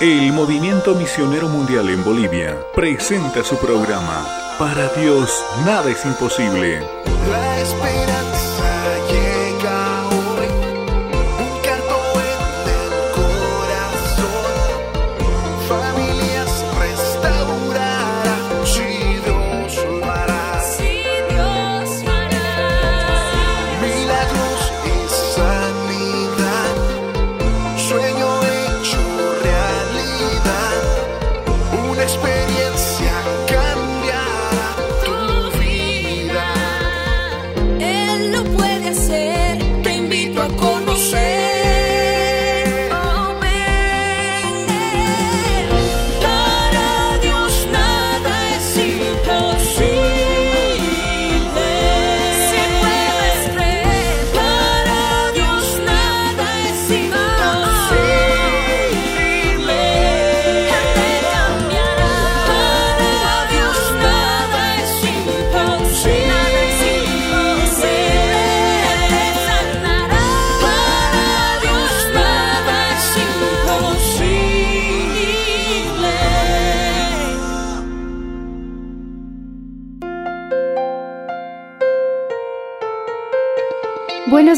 El Movimiento Misionero Mundial en Bolivia presenta su programa Para Dios nada es imposible. La esperanza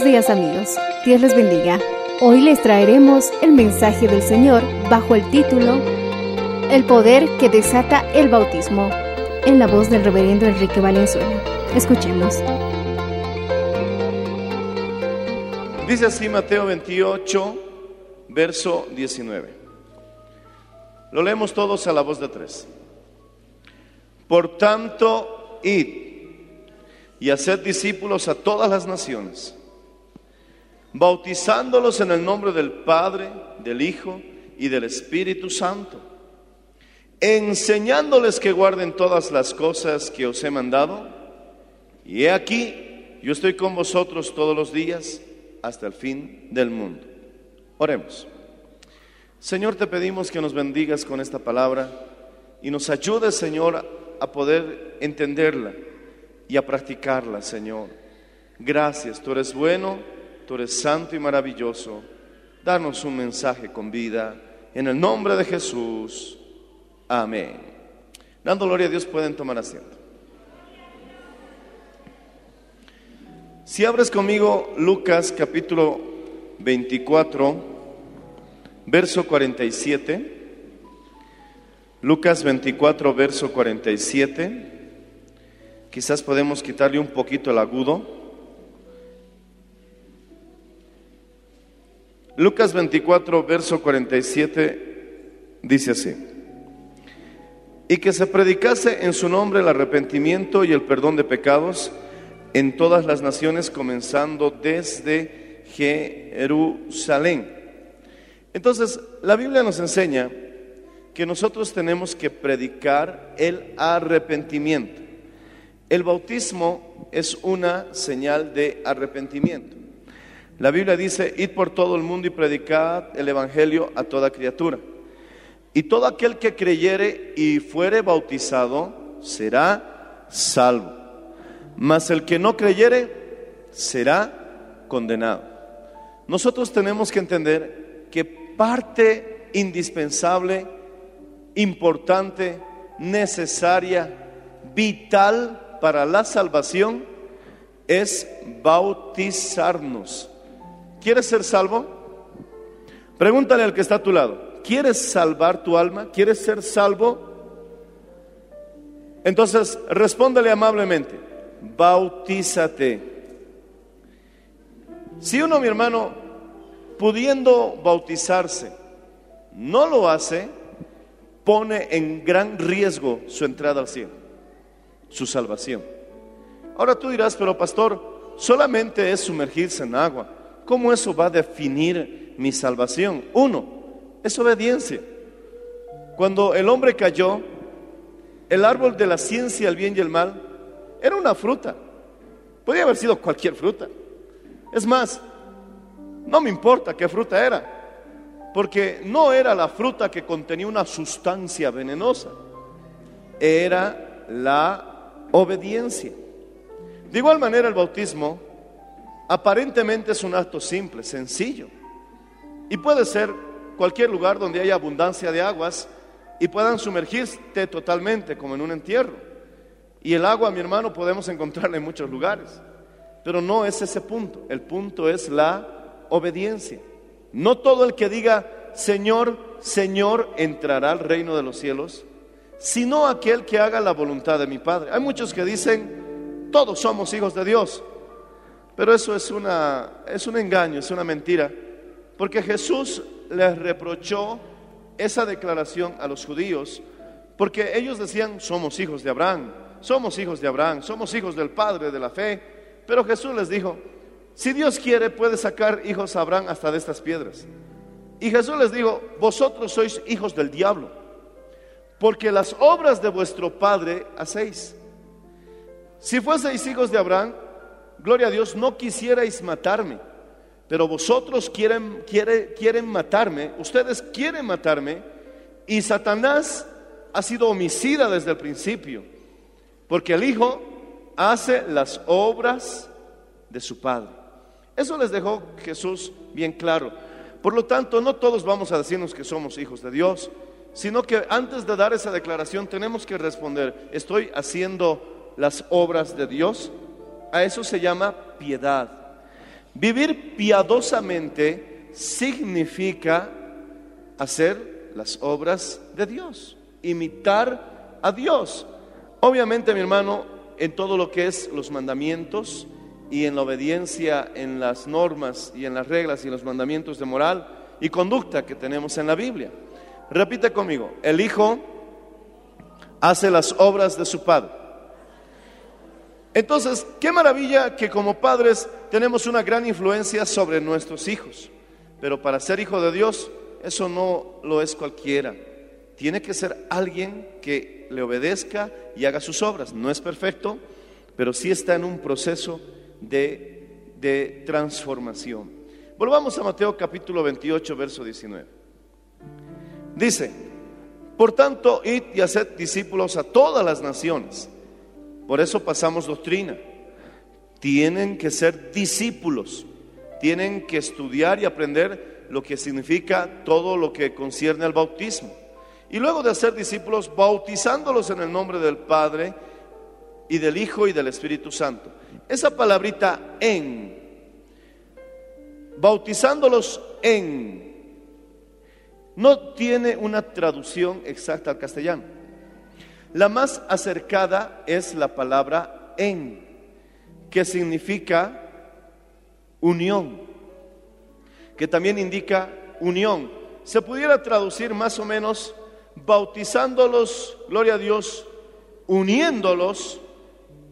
Días amigos, Dios les bendiga. Hoy les traeremos el mensaje del Señor bajo el título El poder que desata el bautismo, en la voz del reverendo Enrique Valenzuela. Escuchemos. Dice así Mateo 28, verso 19. Lo leemos todos a la voz de tres. Por tanto, id y haced discípulos a todas las naciones, bautizándolos en el nombre del Padre, del Hijo y del Espíritu Santo, enseñándoles que guarden todas las cosas que os he mandado. Y he aquí, yo estoy con vosotros todos los días hasta el fin del mundo. Oremos. Señor, te pedimos que nos bendigas con esta palabra y nos ayudes, Señor, a poder entenderla y a practicarla, Señor. Gracias, tú eres bueno, tú santo y maravilloso. Danos un mensaje con vida. En el nombre de Jesús. Amén. Dando gloria a Dios, pueden tomar asiento. Si abres conmigo Lucas capítulo 24, verso 47. Lucas 24, verso 47. Quizás podemos quitarle un poquito el agudo. Lucas 24, verso 47 dice así. Y que se predicase en su nombre el arrepentimiento y el perdón de pecados en todas las naciones, comenzando desde Jerusalén. Entonces, la Biblia nos enseña que nosotros tenemos que predicar el arrepentimiento. El bautismo es una señal de arrepentimiento. La Biblia dice, id por todo el mundo y predicad el Evangelio a toda criatura. Y todo aquel que creyere y fuere bautizado será salvo. Mas el que no creyere será condenado. Nosotros tenemos que entender que parte indispensable, importante, necesaria, vital para la salvación es bautizarnos. ¿Quieres ser salvo? Pregúntale al que está a tu lado. ¿Quieres salvar tu alma? ¿Quieres ser salvo? Entonces, respóndele amablemente. Bautízate. Si uno, mi hermano, pudiendo bautizarse, no lo hace, pone en gran riesgo su entrada al cielo, su salvación. Ahora tú dirás, pero pastor, solamente es sumergirse en agua. ¿Cómo eso va a definir mi salvación? Uno, es obediencia. Cuando el hombre cayó, el árbol de la ciencia, el bien y el mal, era una fruta. Podía haber sido cualquier fruta. Es más, no me importa qué fruta era, porque no era la fruta que contenía una sustancia venenosa, era la obediencia. De igual manera el bautismo aparentemente es un acto simple, sencillo, y puede ser cualquier lugar donde haya abundancia de aguas y puedan sumergirte totalmente como en un entierro. Y el agua, mi hermano, podemos encontrarla en muchos lugares. Pero no es ese punto. El punto es la obediencia. No todo el que diga, Señor, Señor, entrará al reino de los cielos, sino aquel que haga la voluntad de mi Padre. Hay muchos que dicen, todos somos hijos de Dios. Pero eso es, una, es un engaño, es una mentira. Porque Jesús les reprochó esa declaración a los judíos, porque ellos decían, somos hijos de Abraham, somos hijos de Abraham, somos hijos del Padre de la fe. Pero Jesús les dijo, si Dios quiere puede sacar hijos a Abraham hasta de estas piedras. Y Jesús les dijo, vosotros sois hijos del diablo, porque las obras de vuestro Padre hacéis. Si fueseis hijos de Abraham, gloria a Dios, no quisierais matarme, pero vosotros quieren, quiere- quieren matarme, ustedes quieren matarme, y Satanás ha sido homicida desde el principio, porque el Hijo hace las obras de su Padre. Eso les dejó Jesús bien claro. Por lo tanto, no todos vamos a decirnos que somos hijos de Dios, sino que antes de dar esa declaración tenemos que responder, ¿estoy haciendo las obras de Dios? A eso se llama piedad. Vivir piadosamente significa hacer las obras de Dios, imitar a Dios. Obviamente, mi hermano, en todo lo que es los mandamientos y en la obediencia en las normas y en las reglas y los mandamientos de moral y conducta que tenemos en la Biblia. Repite conmigo, el Hijo hace las obras de su Padre. Entonces, qué maravilla que como padres tenemos una gran influencia sobre nuestros hijos. Pero para ser hijo de Dios, eso no lo es cualquiera. Tiene que ser alguien que le obedezca y haga sus obras. No es perfecto, pero sí está en un proceso de, de transformación. Volvamos a Mateo capítulo 28, verso 19. Dice, por tanto, id y haced discípulos a todas las naciones. Por eso pasamos doctrina. Tienen que ser discípulos. Tienen que estudiar y aprender lo que significa todo lo que concierne al bautismo. Y luego de hacer discípulos, bautizándolos en el nombre del Padre y del Hijo y del Espíritu Santo. Esa palabrita en, bautizándolos en, no tiene una traducción exacta al castellano. La más acercada es la palabra en, que significa unión, que también indica unión. Se pudiera traducir más o menos bautizándolos, gloria a Dios, uniéndolos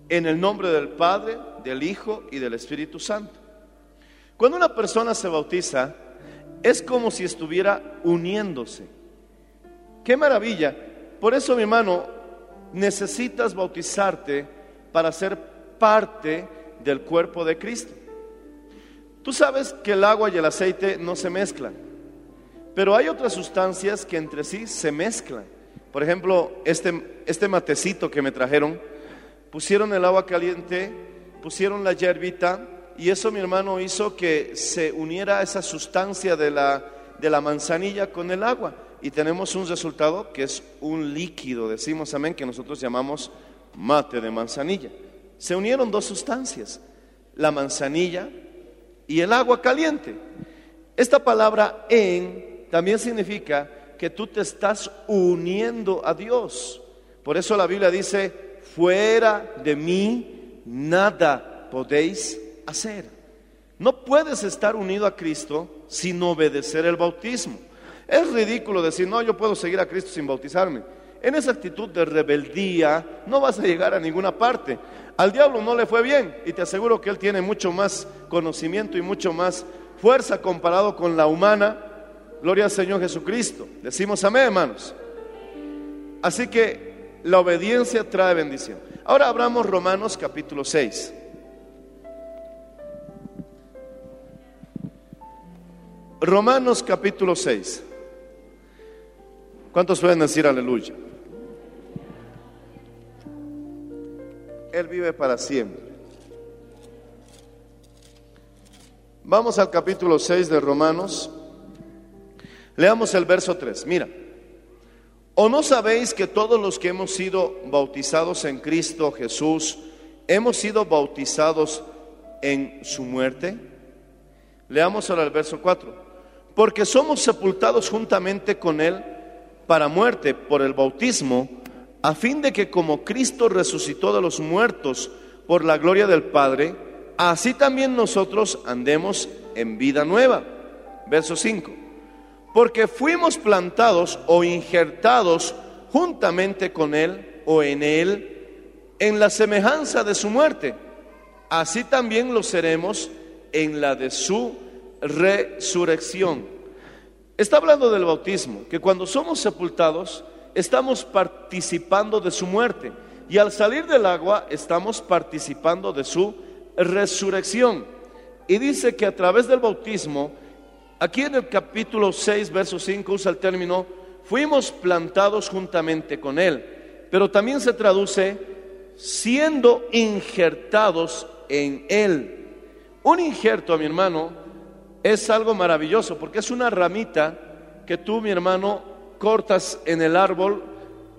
en el nombre del Padre, del Hijo y del Espíritu Santo. Cuando una persona se bautiza, es como si estuviera uniéndose. Qué maravilla. Por eso, mi hermano, necesitas bautizarte para ser parte del cuerpo de Cristo. Tú sabes que el agua y el aceite no se mezclan, pero hay otras sustancias que entre sí se mezclan. Por ejemplo, este, este matecito que me trajeron, pusieron el agua caliente, pusieron la hierbita y eso mi hermano hizo que se uniera esa sustancia de la, de la manzanilla con el agua y tenemos un resultado que es un líquido, decimos amén, que nosotros llamamos mate de manzanilla. Se unieron dos sustancias, la manzanilla y el agua caliente. Esta palabra en también significa que tú te estás uniendo a Dios. Por eso la Biblia dice, fuera de mí nada podéis hacer. No puedes estar unido a Cristo sin obedecer el bautismo. Es ridículo decir, no, yo puedo seguir a Cristo sin bautizarme. En esa actitud de rebeldía no vas a llegar a ninguna parte. Al diablo no le fue bien y te aseguro que él tiene mucho más conocimiento y mucho más fuerza comparado con la humana. Gloria al Señor Jesucristo. Decimos amén, hermanos. Así que la obediencia trae bendición. Ahora abramos Romanos capítulo 6. Romanos capítulo 6. ¿Cuántos pueden decir aleluya? Él vive para siempre. Vamos al capítulo 6 de Romanos. Leamos el verso 3. Mira. ¿O no sabéis que todos los que hemos sido bautizados en Cristo Jesús, hemos sido bautizados en su muerte? Leamos ahora el verso 4. Porque somos sepultados juntamente con Él para muerte por el bautismo, a fin de que como Cristo resucitó de los muertos por la gloria del Padre, así también nosotros andemos en vida nueva. Verso 5. Porque fuimos plantados o injertados juntamente con Él o en Él en la semejanza de su muerte, así también lo seremos en la de su resurrección. Está hablando del bautismo, que cuando somos sepultados estamos participando de su muerte y al salir del agua estamos participando de su resurrección. Y dice que a través del bautismo, aquí en el capítulo 6, verso 5 usa el término, fuimos plantados juntamente con Él, pero también se traduce siendo injertados en Él. Un injerto, mi hermano, es algo maravilloso porque es una ramita que tú, mi hermano, cortas en el árbol,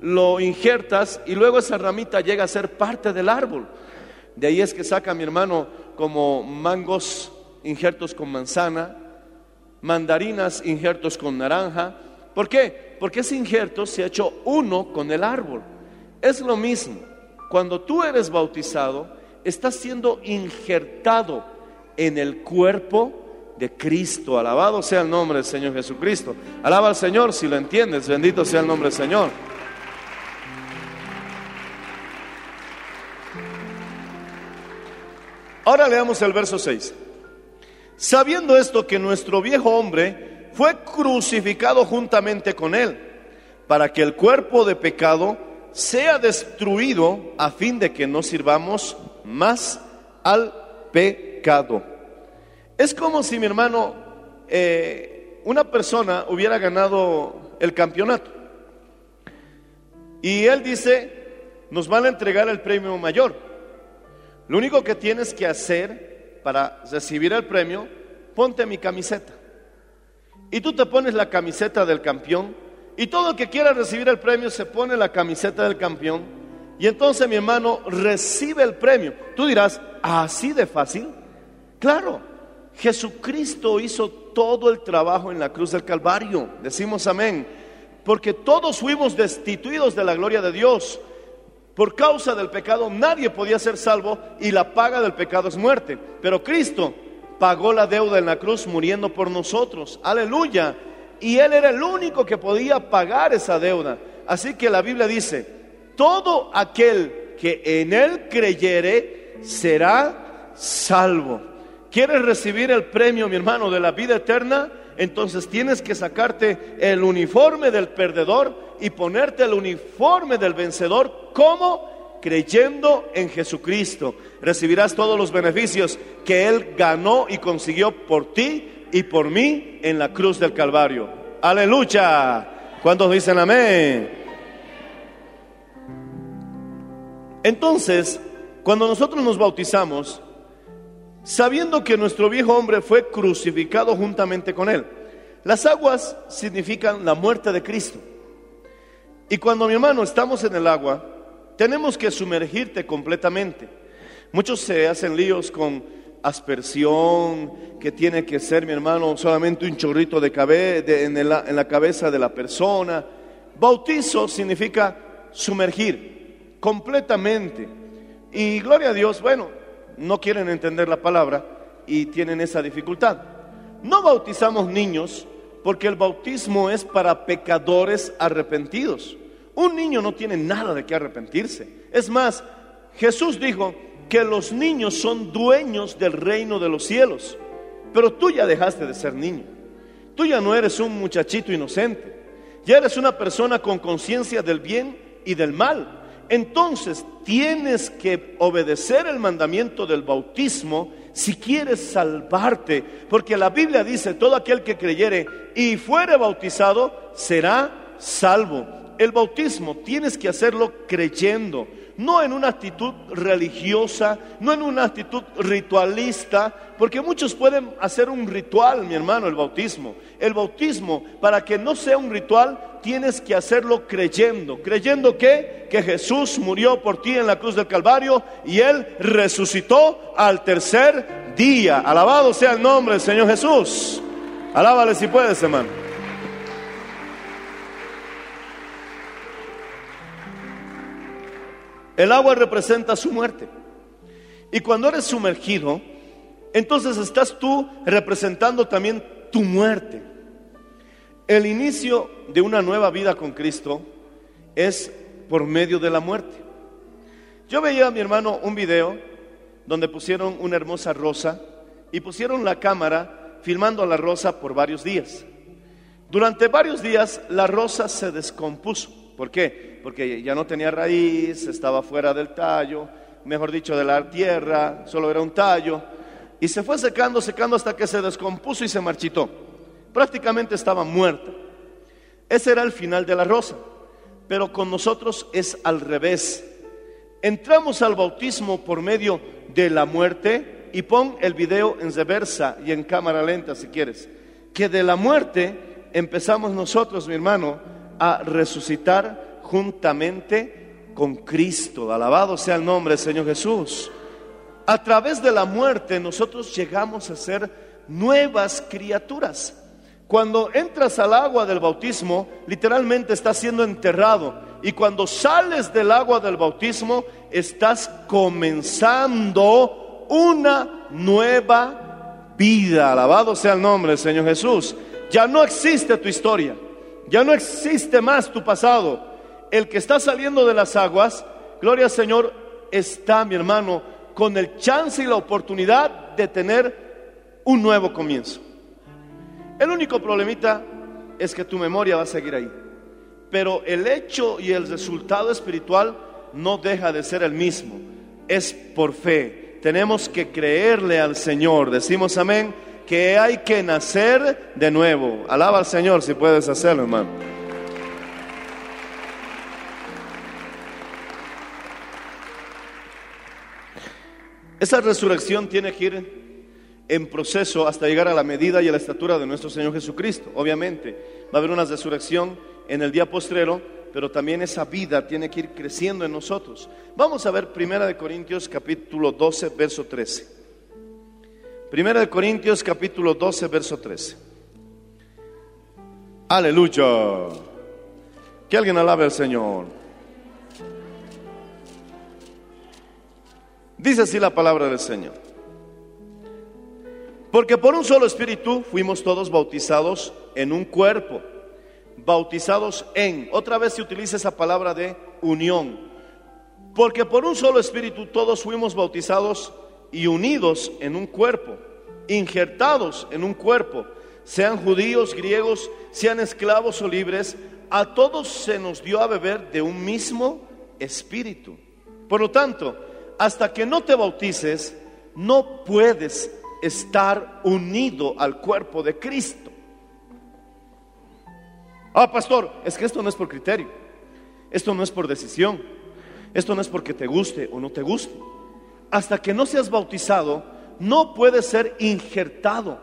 lo injertas y luego esa ramita llega a ser parte del árbol. De ahí es que saca mi hermano como mangos injertos con manzana, mandarinas injertos con naranja. ¿Por qué? Porque ese injerto se ha hecho uno con el árbol. Es lo mismo. Cuando tú eres bautizado, estás siendo injertado en el cuerpo de Cristo. Alabado sea el nombre del Señor Jesucristo. Alaba al Señor si lo entiendes. Bendito sea el nombre del Señor. Ahora leamos el verso 6. Sabiendo esto que nuestro viejo hombre fue crucificado juntamente con él, para que el cuerpo de pecado sea destruido a fin de que no sirvamos más al pecado. Es como si mi hermano, eh, una persona hubiera ganado el campeonato. Y él dice, nos van a entregar el premio mayor. Lo único que tienes que hacer para recibir el premio, ponte mi camiseta. Y tú te pones la camiseta del campeón. Y todo el que quiera recibir el premio se pone la camiseta del campeón. Y entonces mi hermano recibe el premio. Tú dirás, ¿así de fácil? Claro, Jesucristo hizo todo el trabajo en la cruz del Calvario. Decimos amén. Porque todos fuimos destituidos de la gloria de Dios. Por causa del pecado nadie podía ser salvo y la paga del pecado es muerte. Pero Cristo pagó la deuda en la cruz muriendo por nosotros. Aleluya. Y Él era el único que podía pagar esa deuda. Así que la Biblia dice, todo aquel que en Él creyere será salvo. ¿Quieres recibir el premio, mi hermano, de la vida eterna? Entonces tienes que sacarte el uniforme del perdedor y ponerte el uniforme del vencedor. ¿Cómo? Creyendo en Jesucristo. Recibirás todos los beneficios que Él ganó y consiguió por ti y por mí en la cruz del Calvario. Aleluya. ¿Cuántos dicen amén? Entonces, cuando nosotros nos bautizamos, sabiendo que nuestro viejo hombre fue crucificado juntamente con él. Las aguas significan la muerte de Cristo. Y cuando mi hermano estamos en el agua, tenemos que sumergirte completamente. Muchos se hacen líos con aspersión, que tiene que ser, mi hermano, solamente un chorrito de, cabe, en, en la cabeza de la persona. Bautizo significa sumergir completamente. Y gloria a Dios, bueno, no quieren entender la palabra y tienen esa dificultad. No bautizamos niños porque el bautismo es para pecadores arrepentidos. Un niño no tiene nada de qué arrepentirse. Es más, Jesús dijo que los niños son dueños del reino de los cielos. Pero tú ya dejaste de ser niño. Tú ya no eres un muchachito inocente. Ya eres una persona con conciencia del bien y del mal. Entonces tienes que obedecer el mandamiento del bautismo si quieres salvarte, porque la Biblia dice, todo aquel que creyere y fuere bautizado será salvo. El bautismo tienes que hacerlo creyendo. No en una actitud religiosa, no en una actitud ritualista, porque muchos pueden hacer un ritual, mi hermano, el bautismo. El bautismo, para que no sea un ritual, tienes que hacerlo creyendo. ¿Creyendo que Que Jesús murió por ti en la cruz del Calvario y Él resucitó al tercer día. Alabado sea el nombre del Señor Jesús. Alábale si puedes, hermano. El agua representa su muerte. Y cuando eres sumergido, entonces estás tú representando también tu muerte. El inicio de una nueva vida con Cristo es por medio de la muerte. Yo veía a mi hermano un video donde pusieron una hermosa rosa y pusieron la cámara filmando a la rosa por varios días. Durante varios días la rosa se descompuso. ¿Por qué? Porque ya no tenía raíz, estaba fuera del tallo, mejor dicho, de la tierra, solo era un tallo. Y se fue secando, secando hasta que se descompuso y se marchitó. Prácticamente estaba muerta. Ese era el final de la rosa. Pero con nosotros es al revés. Entramos al bautismo por medio de la muerte y pon el video en reversa y en cámara lenta si quieres. Que de la muerte empezamos nosotros, mi hermano, a resucitar juntamente con Cristo. Alabado sea el nombre del Señor Jesús. A través de la muerte nosotros llegamos a ser nuevas criaturas. Cuando entras al agua del bautismo, literalmente estás siendo enterrado. Y cuando sales del agua del bautismo, estás comenzando una nueva vida. Alabado sea el nombre Señor Jesús. Ya no existe tu historia. Ya no existe más tu pasado. El que está saliendo de las aguas, gloria al Señor, está, mi hermano, con el chance y la oportunidad de tener un nuevo comienzo. El único problemita es que tu memoria va a seguir ahí. Pero el hecho y el resultado espiritual no deja de ser el mismo. Es por fe. Tenemos que creerle al Señor. Decimos amén, que hay que nacer de nuevo. Alaba al Señor si puedes hacerlo, hermano. Esa resurrección tiene que ir en proceso hasta llegar a la medida y a la estatura de nuestro Señor Jesucristo. Obviamente, va a haber una resurrección en el día postrero, pero también esa vida tiene que ir creciendo en nosotros. Vamos a ver Primera de Corintios capítulo 12, verso 13. Primera de Corintios capítulo 12, verso 13. Aleluya. Que alguien alabe al Señor. Dice así la palabra del Señor. Porque por un solo espíritu fuimos todos bautizados en un cuerpo, bautizados en, otra vez se utiliza esa palabra de unión, porque por un solo espíritu todos fuimos bautizados y unidos en un cuerpo, injertados en un cuerpo, sean judíos, griegos, sean esclavos o libres, a todos se nos dio a beber de un mismo espíritu. Por lo tanto, hasta que no te bautices, no puedes estar unido al cuerpo de Cristo. Ah, pastor, es que esto no es por criterio, esto no es por decisión, esto no es porque te guste o no te guste. Hasta que no seas bautizado, no puedes ser injertado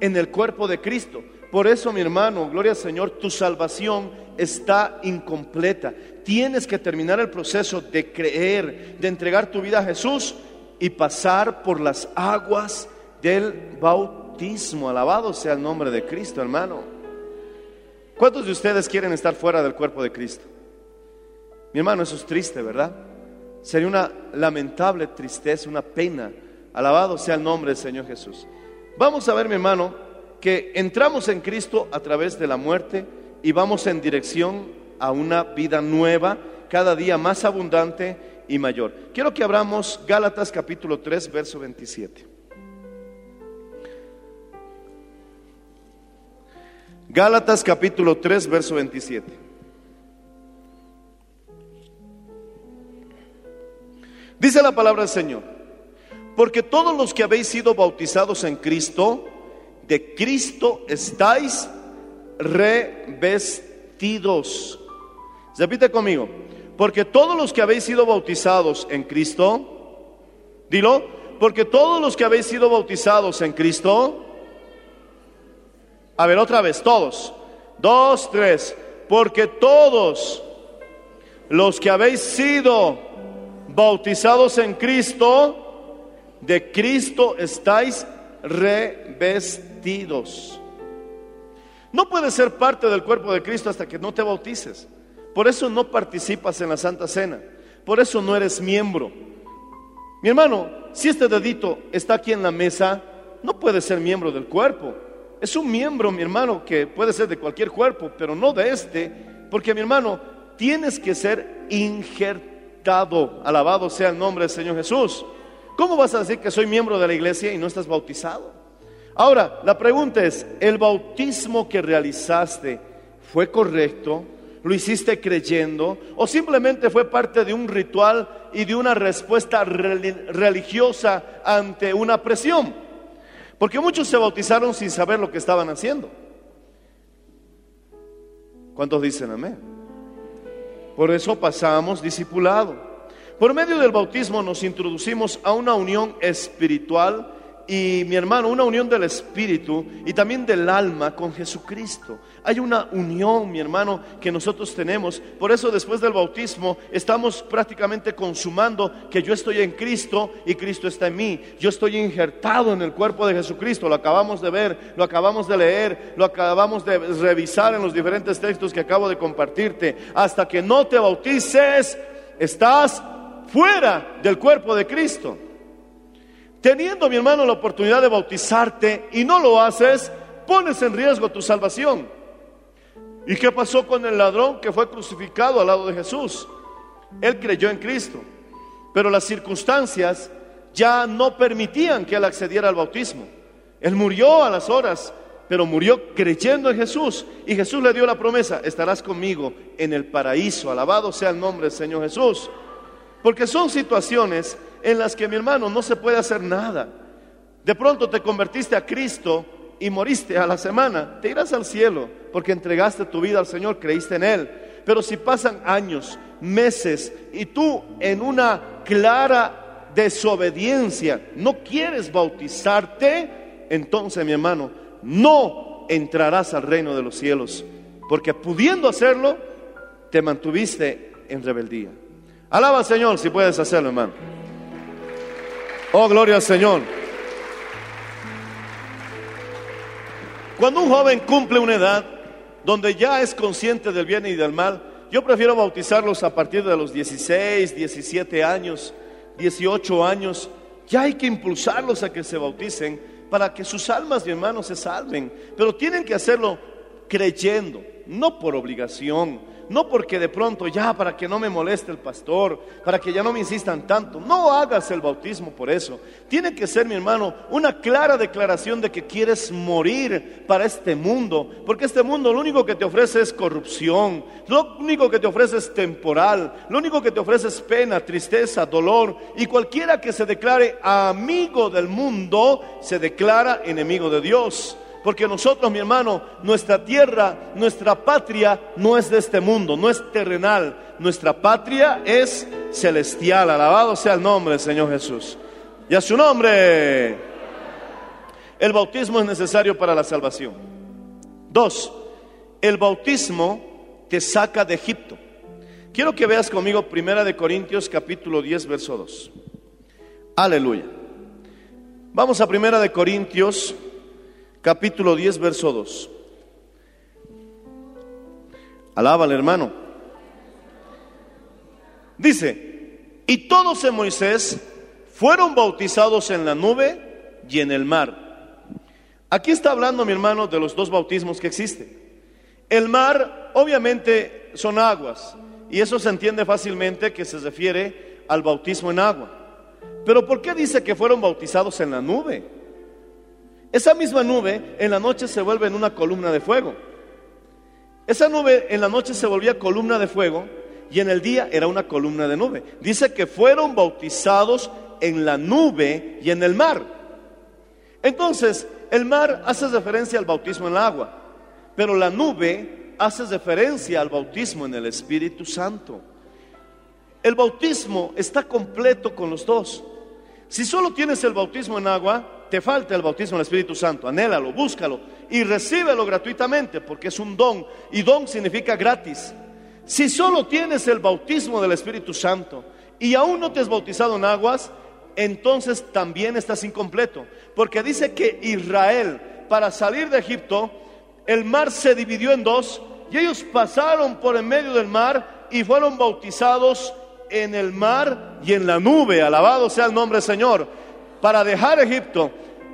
en el cuerpo de Cristo. Por eso, mi hermano, gloria al Señor, tu salvación está incompleta. Tienes que terminar el proceso de creer, de entregar tu vida a Jesús y pasar por las aguas del bautismo. Alabado sea el nombre de Cristo, hermano. ¿Cuántos de ustedes quieren estar fuera del cuerpo de Cristo? Mi hermano, eso es triste, ¿verdad? Sería una lamentable tristeza, una pena. Alabado sea el nombre del Señor Jesús. Vamos a ver, mi hermano, que entramos en Cristo a través de la muerte y vamos en dirección a una vida nueva, cada día más abundante y mayor. Quiero que abramos Gálatas capítulo 3, verso 27. Gálatas capítulo 3, verso 27. Dice la palabra del Señor, porque todos los que habéis sido bautizados en Cristo, de Cristo estáis revestidos. Repite conmigo, porque todos los que habéis sido bautizados en Cristo, dilo, porque todos los que habéis sido bautizados en Cristo, a ver otra vez, todos, dos, tres, porque todos los que habéis sido bautizados en Cristo, de Cristo estáis revestidos. No puedes ser parte del cuerpo de Cristo hasta que no te bautices. Por eso no participas en la Santa Cena. Por eso no eres miembro. Mi hermano, si este dedito está aquí en la mesa, no puede ser miembro del cuerpo. Es un miembro, mi hermano, que puede ser de cualquier cuerpo, pero no de este. Porque, mi hermano, tienes que ser injertado. Alabado sea el nombre del Señor Jesús. ¿Cómo vas a decir que soy miembro de la iglesia y no estás bautizado? Ahora, la pregunta es, ¿el bautismo que realizaste fue correcto? ¿Lo hiciste creyendo? ¿O simplemente fue parte de un ritual y de una respuesta reli- religiosa ante una presión? Porque muchos se bautizaron sin saber lo que estaban haciendo. ¿Cuántos dicen amén? Por eso pasamos discipulado. Por medio del bautismo nos introducimos a una unión espiritual y mi hermano, una unión del espíritu y también del alma con Jesucristo. Hay una unión, mi hermano, que nosotros tenemos. Por eso después del bautismo estamos prácticamente consumando que yo estoy en Cristo y Cristo está en mí. Yo estoy injertado en el cuerpo de Jesucristo. Lo acabamos de ver, lo acabamos de leer, lo acabamos de revisar en los diferentes textos que acabo de compartirte. Hasta que no te bautices, estás fuera del cuerpo de Cristo. Teniendo, mi hermano, la oportunidad de bautizarte y no lo haces, pones en riesgo tu salvación. ¿Y qué pasó con el ladrón que fue crucificado al lado de Jesús? Él creyó en Cristo, pero las circunstancias ya no permitían que él accediera al bautismo. Él murió a las horas, pero murió creyendo en Jesús. Y Jesús le dio la promesa, estarás conmigo en el paraíso. Alabado sea el nombre del Señor Jesús. Porque son situaciones en las que mi hermano no se puede hacer nada. De pronto te convertiste a Cristo y moriste a la semana, te irás al cielo porque entregaste tu vida al Señor, creíste en Él. Pero si pasan años, meses y tú en una clara desobediencia no quieres bautizarte, entonces mi hermano, no entrarás al reino de los cielos, porque pudiendo hacerlo, te mantuviste en rebeldía. Alaba al Señor si puedes hacerlo, hermano. Oh, gloria al Señor. Cuando un joven cumple una edad donde ya es consciente del bien y del mal, yo prefiero bautizarlos a partir de los 16, 17 años, 18 años. Ya hay que impulsarlos a que se bauticen para que sus almas, mi hermano, se salven. Pero tienen que hacerlo creyendo, no por obligación, no porque de pronto ya para que no me moleste el pastor, para que ya no me insistan tanto. No hagas el bautismo por eso. Tiene que ser, mi hermano, una clara declaración de que quieres morir para este mundo, porque este mundo lo único que te ofrece es corrupción, lo único que te ofrece es temporal, lo único que te ofrece es pena, tristeza, dolor, y cualquiera que se declare amigo del mundo se declara enemigo de Dios. Porque nosotros, mi hermano, nuestra tierra, nuestra patria no es de este mundo, no es terrenal. Nuestra patria es celestial. Alabado sea el nombre del Señor Jesús. Y a su nombre. El bautismo es necesario para la salvación. Dos, el bautismo te saca de Egipto. Quiero que veas conmigo Primera de Corintios capítulo 10 verso 2. Aleluya. Vamos a Primera de Corintios capítulo 10, verso 2. Alábale, hermano. Dice, y todos en Moisés fueron bautizados en la nube y en el mar. Aquí está hablando, mi hermano, de los dos bautismos que existen. El mar, obviamente, son aguas, y eso se entiende fácilmente que se refiere al bautismo en agua. Pero ¿por qué dice que fueron bautizados en la nube? Esa misma nube en la noche se vuelve en una columna de fuego. Esa nube en la noche se volvía columna de fuego y en el día era una columna de nube. Dice que fueron bautizados en la nube y en el mar. Entonces, el mar hace referencia al bautismo en el agua, pero la nube hace referencia al bautismo en el Espíritu Santo. El bautismo está completo con los dos. Si solo tienes el bautismo en agua, te falta el bautismo en el Espíritu Santo. Anhélalo, búscalo y recíbelo gratuitamente porque es un don y don significa gratis. Si solo tienes el bautismo del Espíritu Santo y aún no te has bautizado en aguas, entonces también estás incompleto. Porque dice que Israel, para salir de Egipto, el mar se dividió en dos y ellos pasaron por en medio del mar y fueron bautizados en el mar y en la nube. Alabado sea el nombre del Señor. Para dejar Egipto,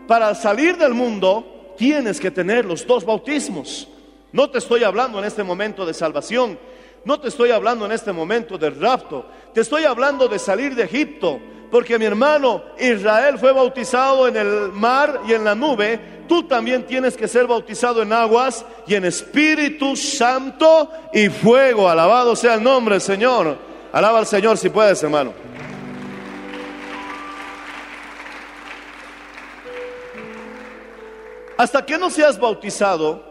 para salir del mundo, tienes que tener los dos bautismos. No te estoy hablando en este momento de salvación. No te estoy hablando en este momento de rapto. Te estoy hablando de salir de Egipto. Porque mi hermano Israel fue bautizado en el mar y en la nube. Tú también tienes que ser bautizado en aguas y en Espíritu Santo y fuego. Alabado sea el nombre del Señor. Alaba al Señor si puedes, hermano. Hasta que no seas bautizado,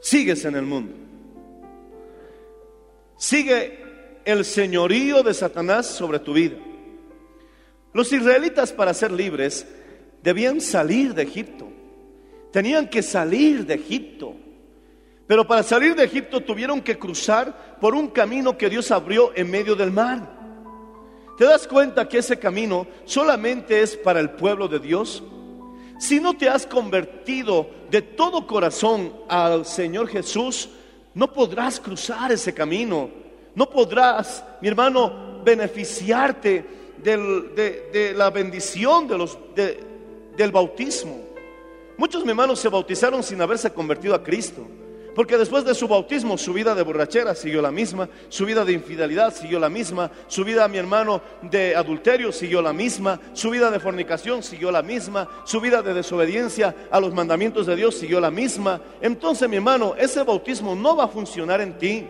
sigues en el mundo. Sigue el señorío de Satanás sobre tu vida. Los israelitas para ser libres debían salir de Egipto. Tenían que salir de Egipto. Pero para salir de Egipto tuvieron que cruzar por un camino que Dios abrió en medio del mar. ¿Te das cuenta que ese camino solamente es para el pueblo de Dios? Si no te has convertido de todo corazón al Señor Jesús, no podrás cruzar ese camino. No podrás, mi hermano, beneficiarte de, la bendición del bautismo. Muchos mi hermanos se bautizaron sin haberse convertido a Cristo. Porque después de su bautismo, su vida de borrachera siguió la misma, su vida de infidelidad siguió la misma, su vida, mi hermano, de adulterio siguió la misma, su vida de fornicación siguió la misma, su vida de desobediencia a los mandamientos de Dios siguió la misma. Entonces, mi hermano, ese bautismo no va a funcionar en ti.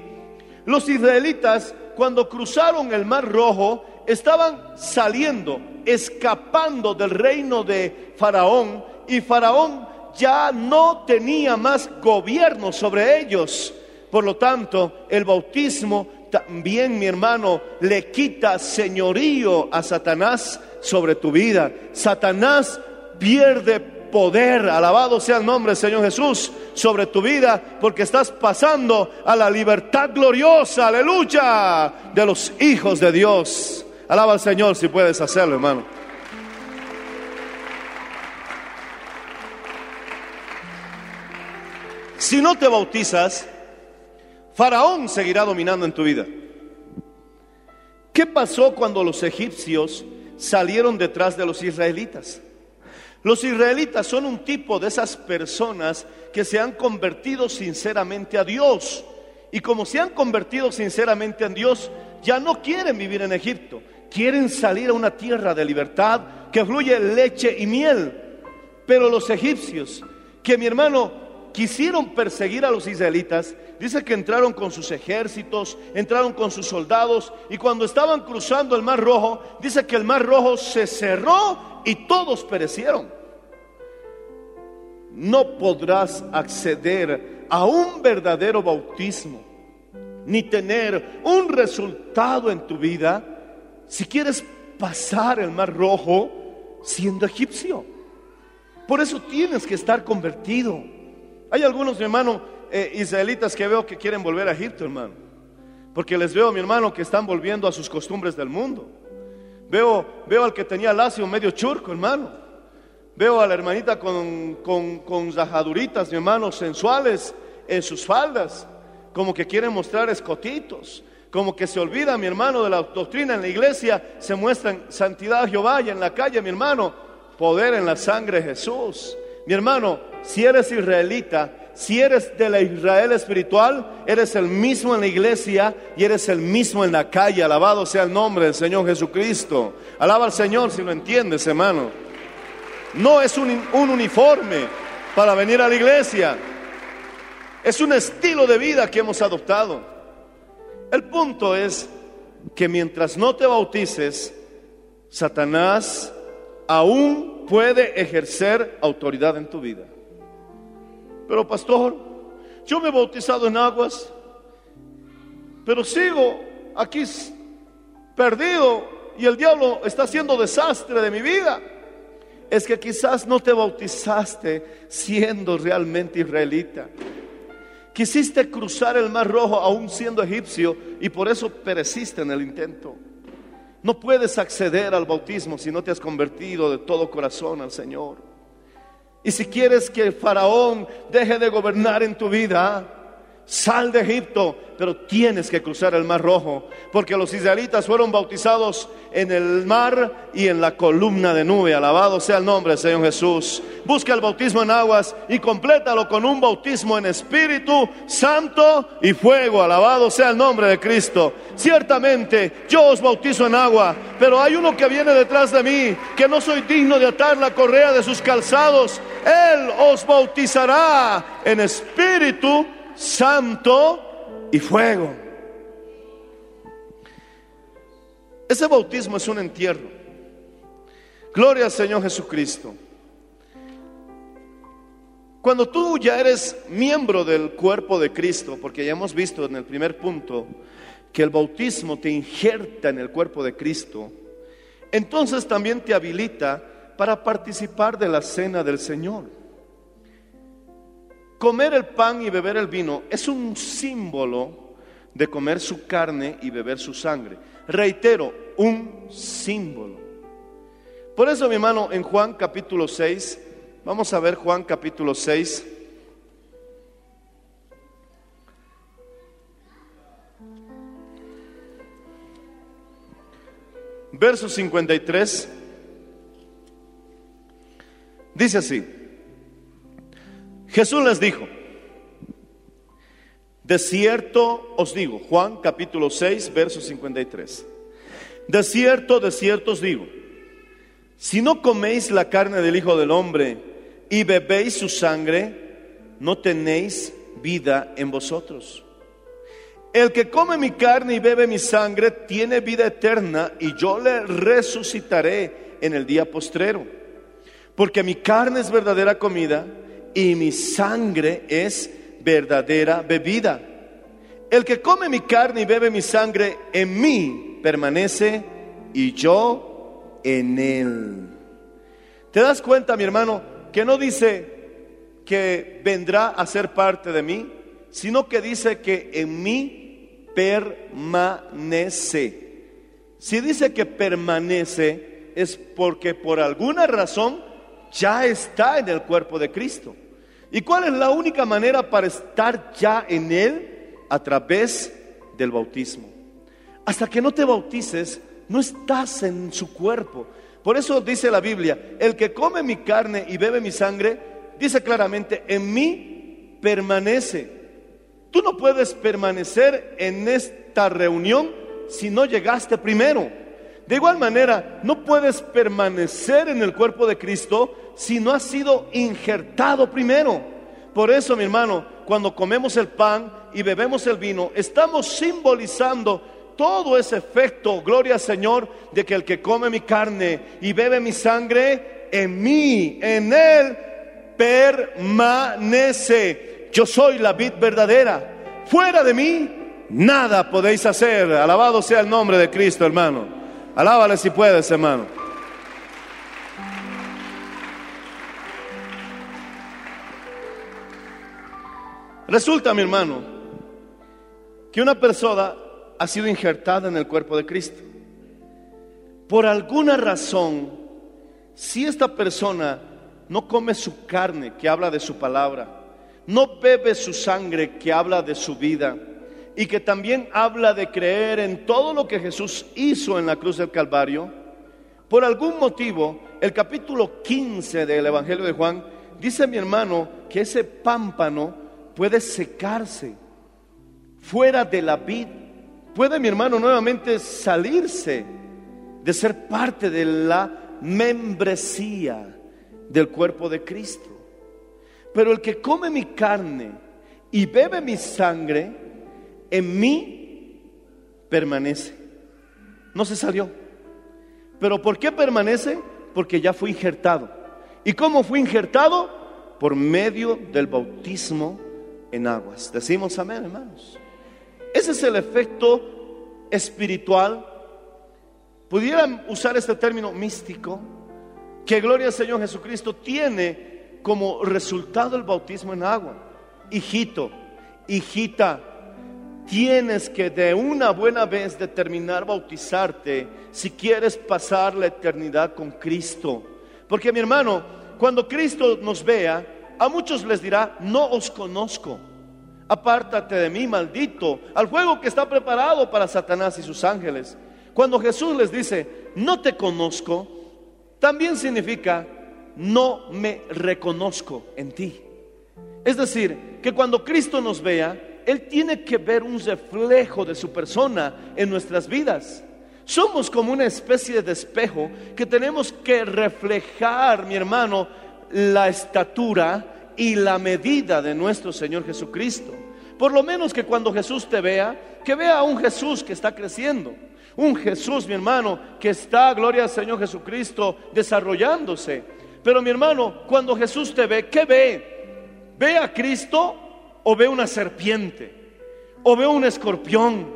Los israelitas, cuando cruzaron el Mar Rojo, estaban saliendo, escapando del reino de Faraón, y Faraón ya no tenía más gobierno sobre ellos. Por lo tanto, el bautismo también, mi hermano, le quita señorío a Satanás sobre tu vida. Satanás pierde poder, alabado sea el nombre del Señor Jesús, sobre tu vida, porque estás pasando a la libertad gloriosa, aleluya, de los hijos de Dios. Alaba al Señor si puedes hacerlo, hermano. Si no te bautizas, Faraón seguirá dominando en tu vida. ¿Qué pasó cuando los egipcios salieron detrás de los israelitas? Los israelitas son un tipo de esas personas que se han convertido sinceramente a Dios. Y como se han convertido sinceramente en Dios, ya no quieren vivir en Egipto. Quieren salir a una tierra de libertad que fluye leche y miel. Pero los egipcios, que mi hermano quisieron perseguir a los israelitas, dice que entraron con sus ejércitos, entraron con sus soldados y cuando estaban cruzando el mar rojo, dice que el mar rojo se cerró y todos perecieron. No podrás acceder a un verdadero bautismo ni tener un resultado en tu vida si quieres pasar el mar rojo siendo egipcio. Por eso tienes que estar convertido. Hay algunos, mi hermano, eh, israelitas que veo que quieren volver a Egipto, hermano. Porque les veo, mi hermano, que están volviendo a sus costumbres del mundo. Veo, veo al que tenía lacio medio churco, hermano. Veo a la hermanita con, con, con rajaduritas, mi hermano, sensuales en sus faldas. Como que quieren mostrar escotitos. Como que se olvida, mi hermano, de la doctrina en la iglesia. Se muestran santidad a Jehová y en la calle, mi hermano, poder en la sangre de Jesús. Mi hermano, si eres israelita, si eres de la Israel espiritual, eres el mismo en la iglesia y eres el mismo en la calle. Alabado sea el nombre del Señor Jesucristo. Alaba al Señor si lo entiendes, hermano. No es un, un uniforme para venir a la iglesia. Es un estilo de vida que hemos adoptado. El punto es que mientras no te bautices, Satanás aún puede ejercer autoridad en tu vida. Pero pastor, yo me he bautizado en aguas, pero sigo aquí perdido y el diablo está haciendo desastre de mi vida. Es que quizás no te bautizaste siendo realmente israelita. Quisiste cruzar el mar rojo aún siendo egipcio y por eso pereciste en el intento. No puedes acceder al bautismo si no te has convertido de todo corazón al Señor. Y si quieres que el faraón deje de gobernar en tu vida, sal de Egipto, pero tienes que cruzar el mar rojo, porque los israelitas fueron bautizados en el mar y en la columna de nube. Alabado sea el nombre del Señor Jesús. Busca el bautismo en aguas y complétalo con un bautismo en Espíritu Santo y fuego. Alabado sea el nombre de Cristo. Ciertamente yo os bautizo en agua, pero hay uno que viene detrás de mí, que no soy digno de atar la correa de sus calzados. Él os bautizará en Espíritu Santo y fuego. Ese bautismo es un entierro. Gloria al Señor Jesucristo. Cuando tú ya eres miembro del cuerpo de Cristo, porque ya hemos visto en el primer punto que el bautismo te injerta en el cuerpo de Cristo, entonces también te habilita para participar de la cena del Señor. Comer el pan y beber el vino es un símbolo de comer su carne y beber su sangre. Reitero, un símbolo. Por eso, mi hermano, en Juan capítulo 6, vamos a ver Juan capítulo 6. Verso 53. Dice así. Jesús les dijo, de cierto os digo, Juan capítulo 6, verso 53, de cierto, de cierto os digo, si no coméis la carne del Hijo del Hombre y bebéis su sangre, no tenéis vida en vosotros. El que come mi carne y bebe mi sangre tiene vida eterna y yo le resucitaré en el día postrero. Porque mi carne es verdadera comida y mi sangre es verdadera bebida. El que come mi carne y bebe mi sangre en mí permanece y yo en él. ¿Te das cuenta, mi hermano, que no dice que vendrá a ser parte de mí, sino que dice que en mí permanece? Si dice que permanece es porque por alguna razón ya está en el cuerpo de Cristo. ¿Y cuál es la única manera para estar ya en Él? A través del bautismo. Hasta que no te bautices, no estás en su cuerpo. Por eso dice la Biblia, el que come mi carne y bebe mi sangre, dice claramente, en mí permanece. Tú no puedes permanecer en esta reunión si no llegaste primero. De igual manera, no puedes permanecer en el cuerpo de Cristo si no has sido injertado primero. Por eso, mi hermano, cuando comemos el pan y bebemos el vino, estamos simbolizando todo ese efecto, gloria al Señor, de que el que come mi carne y bebe mi sangre, en mí, en él, permanece. Yo soy la vid verdadera. Fuera de mí, nada podéis hacer. Alabado sea el nombre de Cristo, hermano. Alábale si puedes, hermano. Resulta, mi hermano, que una persona ha sido injertada en el cuerpo de Cristo. Por alguna razón, si esta persona no come su carne, que habla de su palabra, no bebe su sangre, que habla de su vida, y que también habla de creer en todo lo que Jesús hizo en la cruz del Calvario, por algún motivo, el capítulo 15 del Evangelio de Juan dice mi hermano que ese pámpano puede secarse fuera de la vid. Puede mi hermano nuevamente salirse de ser parte de la membresía del cuerpo de Cristo. Pero el que come mi carne y bebe mi sangre, en mí permanece. No se salió. ¿Pero por qué permanece? Porque ya fue injertado. ¿Y cómo fue injertado? Por medio del bautismo en aguas. Decimos amén, hermanos. Ese es el efecto espiritual pudieran usar este término místico, que gloria al Señor Jesucristo tiene como resultado el bautismo en agua. Hijito, hijita, tienes que de una buena vez determinar bautizarte si quieres pasar la eternidad con Cristo. Porque mi hermano, cuando Cristo nos vea, a muchos les dirá, no os conozco. Apártate de mí, maldito, al fuego que está preparado para Satanás y sus ángeles. Cuando Jesús les dice, no te conozco, también significa, no me reconozco en ti. Es decir, que cuando Cristo nos vea, Él tiene que ver un reflejo de su persona en nuestras vidas. Somos como una especie de espejo que tenemos que reflejar, mi hermano, la estatura y la medida de nuestro Señor Jesucristo. Por lo menos que cuando Jesús te vea, que vea a un Jesús que está creciendo. Un Jesús, mi hermano, que está, gloria al Señor Jesucristo, desarrollándose. Pero mi hermano, cuando Jesús te ve, ¿qué ve? ¿Ve a Cristo o ve una serpiente? ¿O ve un escorpión?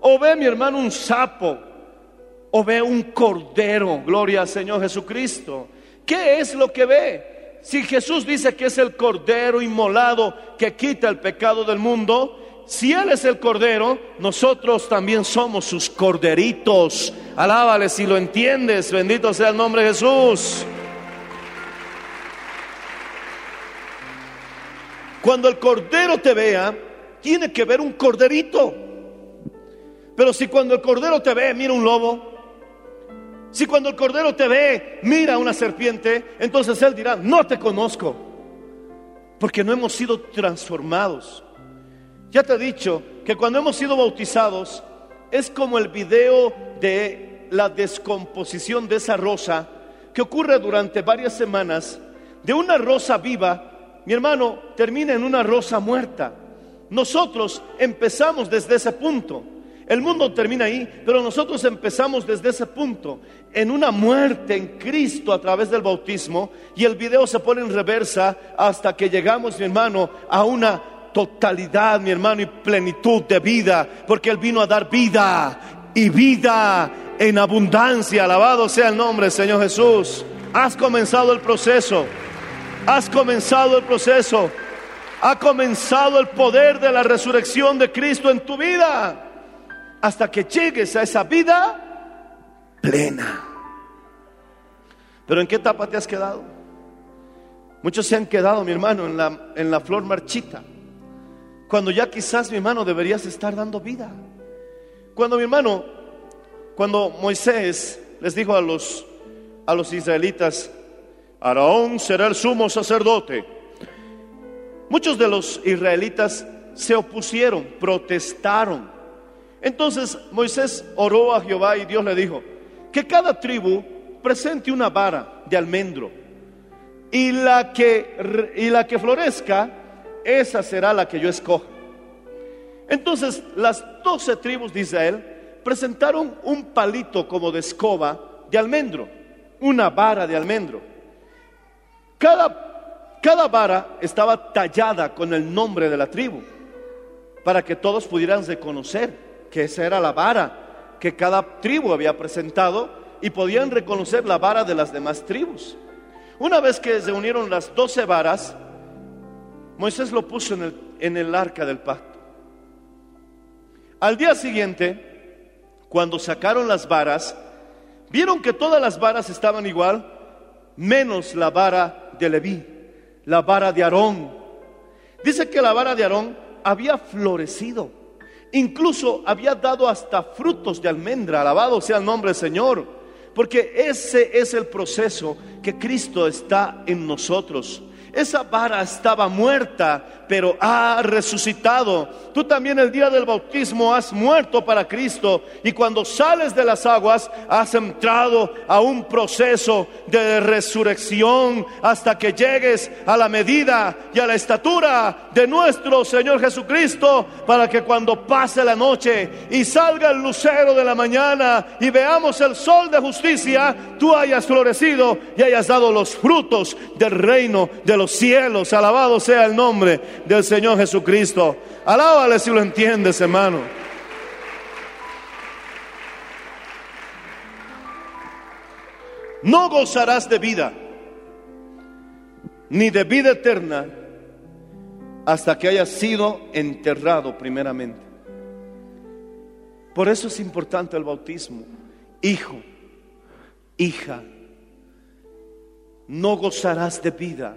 ¿O ve, mi hermano, un sapo? ¿O ve un cordero? Gloria al Señor Jesucristo. ¿Qué es lo que ve? Si Jesús dice que es el cordero inmolado que quita el pecado del mundo, si Él es el Cordero, nosotros también somos sus corderitos. Alábale si lo entiendes, bendito sea el nombre de Jesús. Cuando el Cordero te vea, tiene que ver un corderito. Pero si cuando el Cordero te ve, mira un lobo. Si cuando el Cordero te ve, mira una serpiente, entonces Él dirá, no te conozco. Porque no hemos sido transformados. Ya te he dicho que cuando hemos sido bautizados es como el video de la descomposición de esa rosa que ocurre durante varias semanas. De una rosa viva, mi hermano, termina en una rosa muerta. Nosotros empezamos desde ese punto. El mundo termina ahí, pero nosotros empezamos desde ese punto, en una muerte en Cristo a través del bautismo, y el video se pone en reversa hasta que llegamos, mi hermano, a una totalidad, mi hermano, y plenitud de vida, porque Él vino a dar vida y vida en abundancia. Alabado sea el nombre, Señor Jesús. Has comenzado el proceso. Has comenzado el proceso. Ha comenzado el poder de la resurrección de Cristo en tu vida. Hasta que llegues a esa vida plena. Pero ¿en qué etapa te has quedado? Muchos se han quedado, mi hermano, en la, en la flor marchita. Cuando ya quizás, mi hermano, deberías estar dando vida. Cuando mi hermano, cuando Moisés les dijo a los, a los israelitas, Araón será el sumo sacerdote. Muchos de los israelitas se opusieron, protestaron. Entonces Moisés oró a Jehová y Dios le dijo, que cada tribu presente una vara de almendro y la que, y la que florezca esa será la que yo escoja. Entonces las doce tribus de Israel presentaron un palito como de escoba de almendro, una vara de almendro. Cada, cada vara estaba tallada con el nombre de la tribu, para que todos pudieran reconocer que esa era la vara que cada tribu había presentado y podían reconocer la vara de las demás tribus. Una vez que se unieron las doce varas, Moisés lo puso en el, en el arca del pacto. Al día siguiente, cuando sacaron las varas, vieron que todas las varas estaban igual, menos la vara de Leví, la vara de Aarón. Dice que la vara de Aarón había florecido, incluso había dado hasta frutos de almendra, alabado sea el nombre del Señor, porque ese es el proceso que Cristo está en nosotros. Esa vara estaba muerta, pero ha resucitado. Tú también el día del bautismo has muerto para Cristo y cuando sales de las aguas has entrado a un proceso de resurrección hasta que llegues a la medida y a la estatura de nuestro Señor Jesucristo para que cuando pase la noche y salga el lucero de la mañana y veamos el sol de justicia, tú hayas florecido y hayas dado los frutos del reino de los cielos. Alabado sea el nombre del Señor Jesucristo. Alábale si lo entiendes, hermano. no gozarás de vida, ni de vida eterna, hasta que hayas sido enterrado primeramente. Por eso es importante el bautismo. Hijo, hija, no gozarás de vida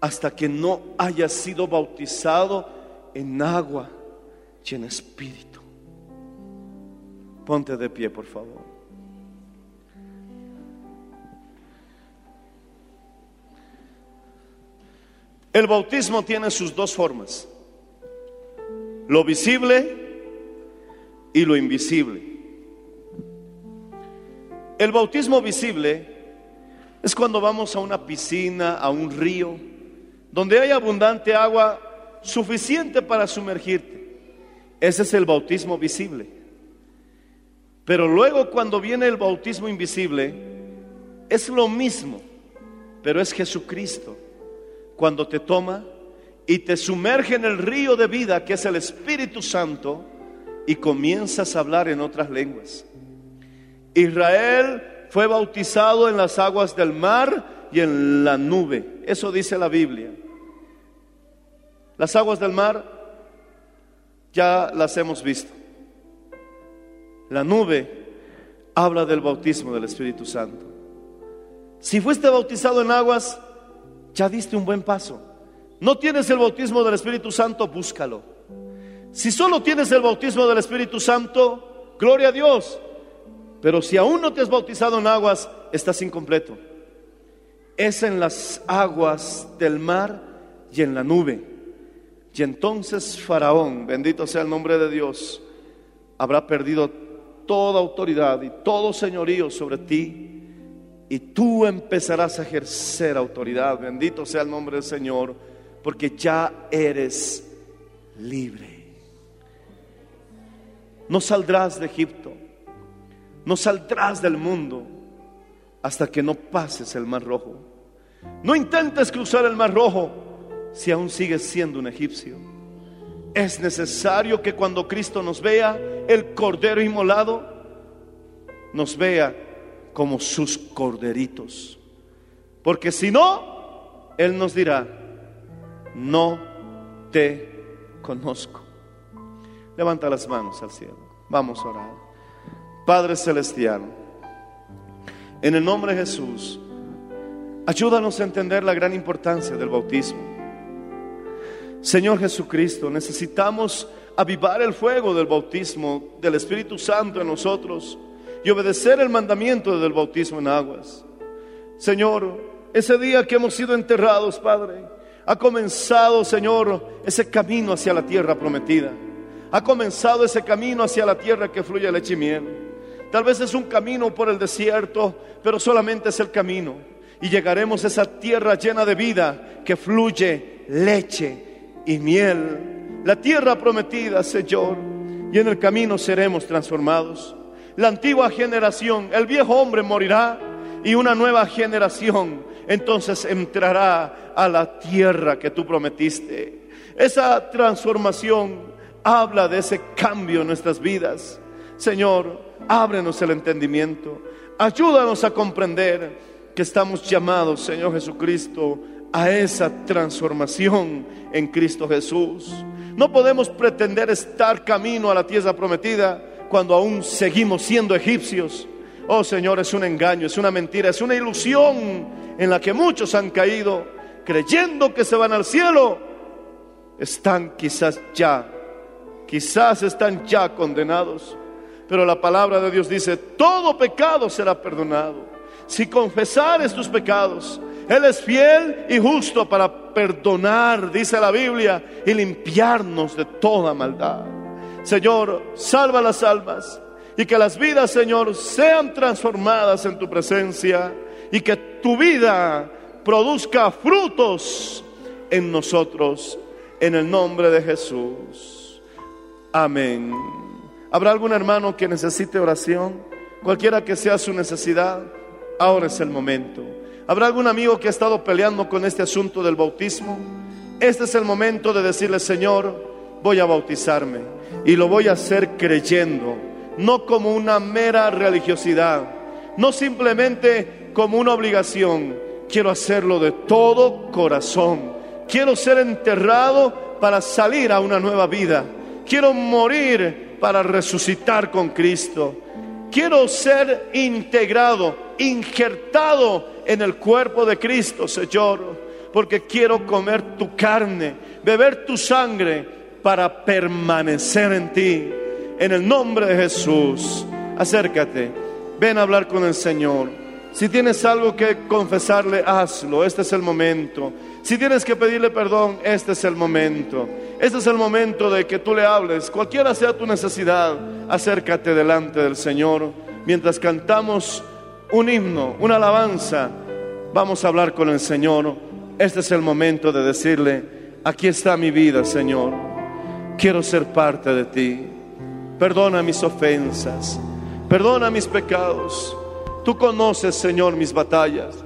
hasta que no hayas sido bautizado en agua y en espíritu. Ponte de pie, por favor. El bautismo tiene sus dos formas, lo visible y lo invisible. El bautismo visible es cuando vamos a una piscina, a un río, donde hay abundante agua suficiente para sumergirte. Ese es el bautismo visible. Pero luego cuando viene el bautismo invisible, es lo mismo, pero es Jesucristo cuando te toma y te sumerge en el río de vida que es el Espíritu Santo y comienzas a hablar en otras lenguas. Israel fue bautizado en las aguas del mar y en la nube. Eso dice la Biblia. Las aguas del mar ya las hemos visto. La nube habla del bautismo del Espíritu Santo. Si fuiste bautizado en aguas, ya diste un buen paso. No tienes el bautismo del Espíritu Santo, búscalo. Si solo tienes el bautismo del Espíritu Santo, gloria a Dios. Pero si aún no te has bautizado en aguas, estás incompleto. Es en las aguas del mar y en la nube. Y entonces Faraón, bendito sea el nombre de Dios, habrá perdido toda autoridad y todo señorío sobre ti y tú empezarás a ejercer autoridad. Bendito sea el nombre del Señor, porque ya eres libre. No saldrás de Egipto, no saldrás del mundo hasta que no pases el mar rojo. No intentes cruzar el mar rojo si aún sigues siendo un egipcio. Es necesario que cuando Cristo nos vea, el cordero inmolado, nos vea como sus corderitos. Porque si no, Él nos dirá, no te conozco. Levanta las manos al cielo. Vamos a orar. Padre Celestial, en el nombre de Jesús, ayúdanos a entender la gran importancia del bautismo. Señor Jesucristo, necesitamos avivar el fuego del bautismo del Espíritu Santo en nosotros y obedecer el mandamiento del bautismo en aguas. Señor, ese día que hemos sido enterrados, Padre, ha comenzado, Señor, ese camino hacia la tierra prometida. Ha comenzado ese camino hacia la tierra que fluye leche y miel. Tal vez es un camino por el desierto, pero solamente es el camino. Y llegaremos a esa tierra llena de vida que fluye leche y miel. La tierra prometida, Señor. Y en el camino seremos transformados la antigua generación, el viejo hombre morirá y una nueva generación entonces entrará a la tierra que tú prometiste. Esa transformación habla de ese cambio en nuestras vidas. Señor, ábrenos el entendimiento. Ayúdanos a comprender que estamos llamados, Señor Jesucristo, a esa transformación en Cristo Jesús. No podemos pretender estar camino a la tierra prometida cuando aún seguimos siendo egipcios. Oh Señor, es un engaño, es una mentira, es una ilusión en la que muchos han caído creyendo que se van al cielo. Están quizás ya, quizás están ya condenados. Pero la palabra de Dios dice, todo pecado será perdonado. Si confesares tus pecados, Él es fiel y justo para perdonar, dice la Biblia, y limpiarnos de toda maldad. Señor, salva las almas y que las vidas, Señor, sean transformadas en tu presencia y que tu vida produzca frutos en nosotros, en el nombre de Jesús. Amén. ¿Habrá algún hermano que necesite oración? Cualquiera que sea su necesidad, ahora es el momento. ¿Habrá algún amigo que ha estado peleando con este asunto del bautismo? Este es el momento de decirle, Señor, voy a bautizarme y lo voy a hacer creyendo, no como una mera religiosidad, no simplemente como una obligación, quiero hacerlo de todo corazón. Quiero ser enterrado para salir a una nueva vida. Quiero morir para resucitar con Cristo. Quiero ser integrado, injertado en el cuerpo de Cristo, Señor, porque quiero comer tu carne, beber tu sangre para permanecer en ti. En el nombre de Jesús, acércate, ven a hablar con el Señor. Si tienes algo que confesarle, hazlo. Este es el momento. Si tienes que pedirle perdón, este es el momento. Este es el momento de que tú le hables. Cualquiera sea tu necesidad, acércate delante del Señor. Mientras cantamos un himno, una alabanza, vamos a hablar con el Señor. Este es el momento de decirle, aquí está mi vida, Señor. Quiero ser parte de ti. Perdona mis ofensas. Perdona mis pecados. Tú conoces, Señor, mis batallas.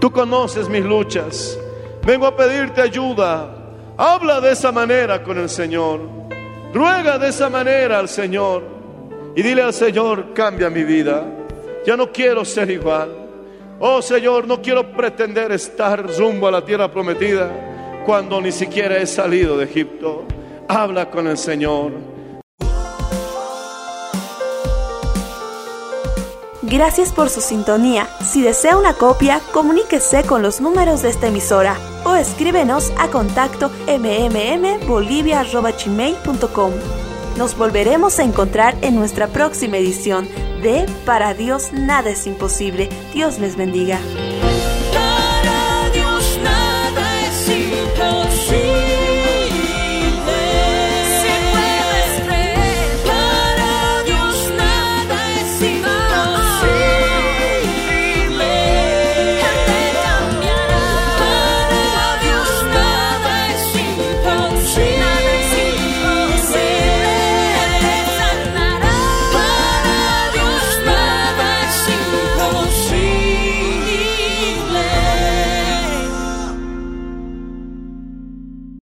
Tú conoces mis luchas. Vengo a pedirte ayuda. Habla de esa manera con el Señor. Ruega de esa manera al Señor. Y dile al Señor, cambia mi vida. Ya no quiero ser igual. Oh Señor, no quiero pretender estar rumbo a la tierra prometida cuando ni siquiera he salido de Egipto. Habla con el Señor. Gracias por su sintonía. Si desea una copia, comuníquese con los números de esta emisora o escríbenos a contacto mmmbolivia.com. Nos volveremos a encontrar en nuestra próxima edición de Para Dios nada es imposible. Dios les bendiga.